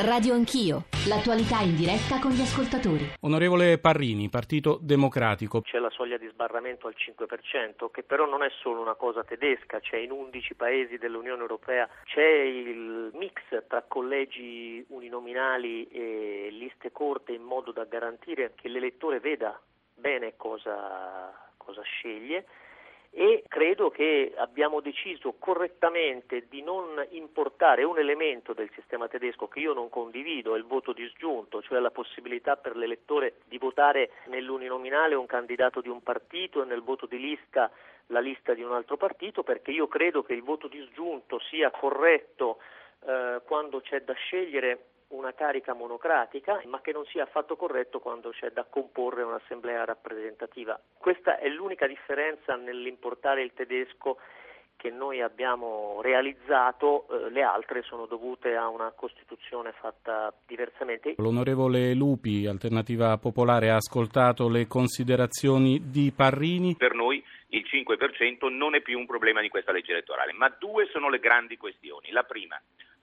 Radio Anch'io, l'attualità in diretta con gli ascoltatori. Onorevole Parrini, Partito Democratico. C'è la soglia di sbarramento al 5%, che però non è solo una cosa tedesca, c'è in 11 paesi dell'Unione Europea, c'è il mix tra collegi uninominali e liste corte in modo da garantire che l'elettore veda bene cosa, cosa sceglie e credo che abbiamo deciso correttamente di non importare un elemento del sistema tedesco che io non condivido, è il voto disgiunto, cioè la possibilità per l'elettore di votare nell'uninominale un candidato di un partito e nel voto di lista la lista di un altro partito, perché io credo che il voto disgiunto sia corretto eh, quando c'è da scegliere una carica monocratica, ma che non sia affatto corretto quando c'è da comporre un'assemblea rappresentativa. Questa è l'unica differenza nell'importare il tedesco che noi abbiamo realizzato, eh, le altre sono dovute a una Costituzione fatta diversamente. L'onorevole Lupi, Alternativa Popolare, ha ascoltato le considerazioni di Parrini. Per noi il 5% non è più un problema di questa legge elettorale, ma due sono le grandi questioni. La prima,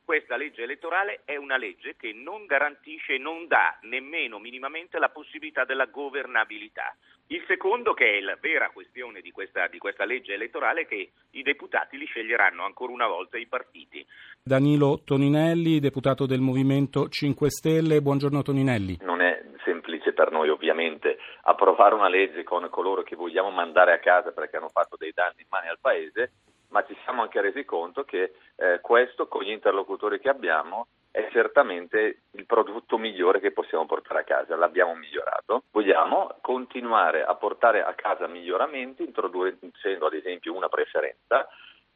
questa legge elettorale è una legge che non garantisce e non dà nemmeno minimamente la possibilità della governabilità. Il secondo, che è la vera questione di questa, di questa legge elettorale, è che i deputati li sceglieranno ancora una volta i partiti. Danilo Toninelli, deputato del Movimento 5 Stelle. Buongiorno Toninelli. Non è semplice per noi ovviamente approvare una legge con coloro che vogliamo mandare a casa perché hanno fatto dei danni in mani al Paese ma ci siamo anche resi conto che eh, questo con gli interlocutori che abbiamo è certamente il prodotto migliore che possiamo portare a casa, l'abbiamo migliorato. Vogliamo continuare a portare a casa miglioramenti introducendo ad esempio una preferenza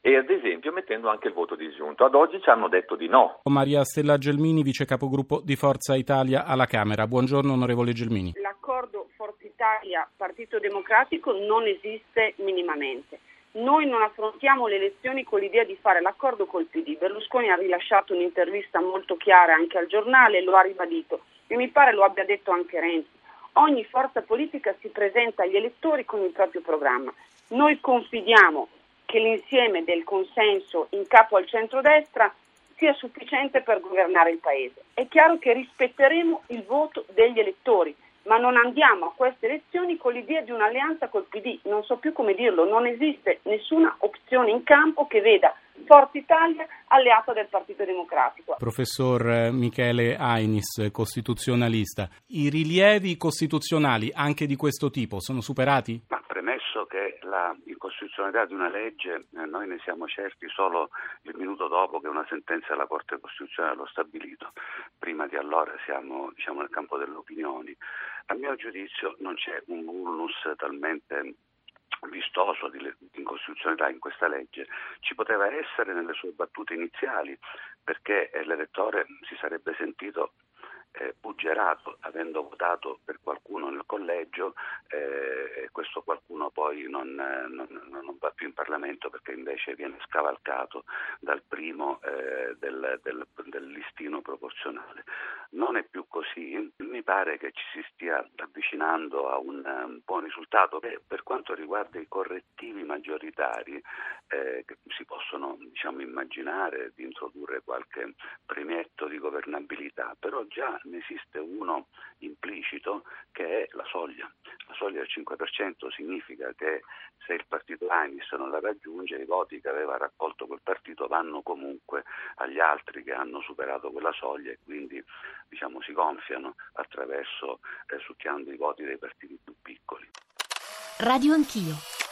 e ad esempio mettendo anche il voto disgiunto. Ad oggi ci hanno detto di no. Maria Stella Gelmini, vice capogruppo di Forza Italia alla Camera. Buongiorno onorevole Gelmini. L'accordo Forza Italia-Partito Democratico non esiste minimamente noi non affrontiamo le elezioni con l'idea di fare l'accordo col PD. Berlusconi ha rilasciato un'intervista molto chiara anche al giornale e lo ha ribadito e mi pare lo abbia detto anche Renzi. Ogni forza politica si presenta agli elettori con il proprio programma. Noi confidiamo che l'insieme del consenso in capo al centrodestra sia sufficiente per governare il Paese. È chiaro che rispetteremo il voto degli elettori, ma non andiamo a queste elezioni con l'idea di un'alleanza col PD, non so più come dirlo, non esiste nessuna opzione in campo che veda Forza Italia alleata del Partito Democratico. Professor eh, Michele Ainis, costituzionalista, i rilievi costituzionali anche di questo tipo sono superati? Ma premesso che la incostituzionalità di una legge eh, noi ne siamo certi solo il minuto dopo che una sentenza della Corte Costituzionale lo stabilito, prima di allora siamo diciamo, nel campo delle opinioni. A mio giudizio non c'è un vulnus talmente vistoso di incostituzionalità in questa legge ci poteva essere nelle sue battute iniziali perché l'elettore si sarebbe sentito eh, buggerato avendo votato per qualcuno nel collegio eh, questo poi non, non, non, va più in Parlamento perché invece viene scavalcato dal primo eh, del, del, del, listino proporzionale. Non è più così, mi pare che ci si stia avvicinando a un, un buon risultato. Per, per quanto riguarda i correttivi maggioritari, eh, si possono diciamo, immaginare di introdurre qualche premietto di governabilità, però già ne esiste uno implicito che è la soglia. La soglia del 5% significa che se il partito Ainis non la raggiunge, i voti che aveva raccolto quel partito vanno comunque agli altri che hanno superato quella soglia e quindi diciamo, si gonfiano attraverso eh, succhiando i voti dei partiti più piccoli. Radio Anch'io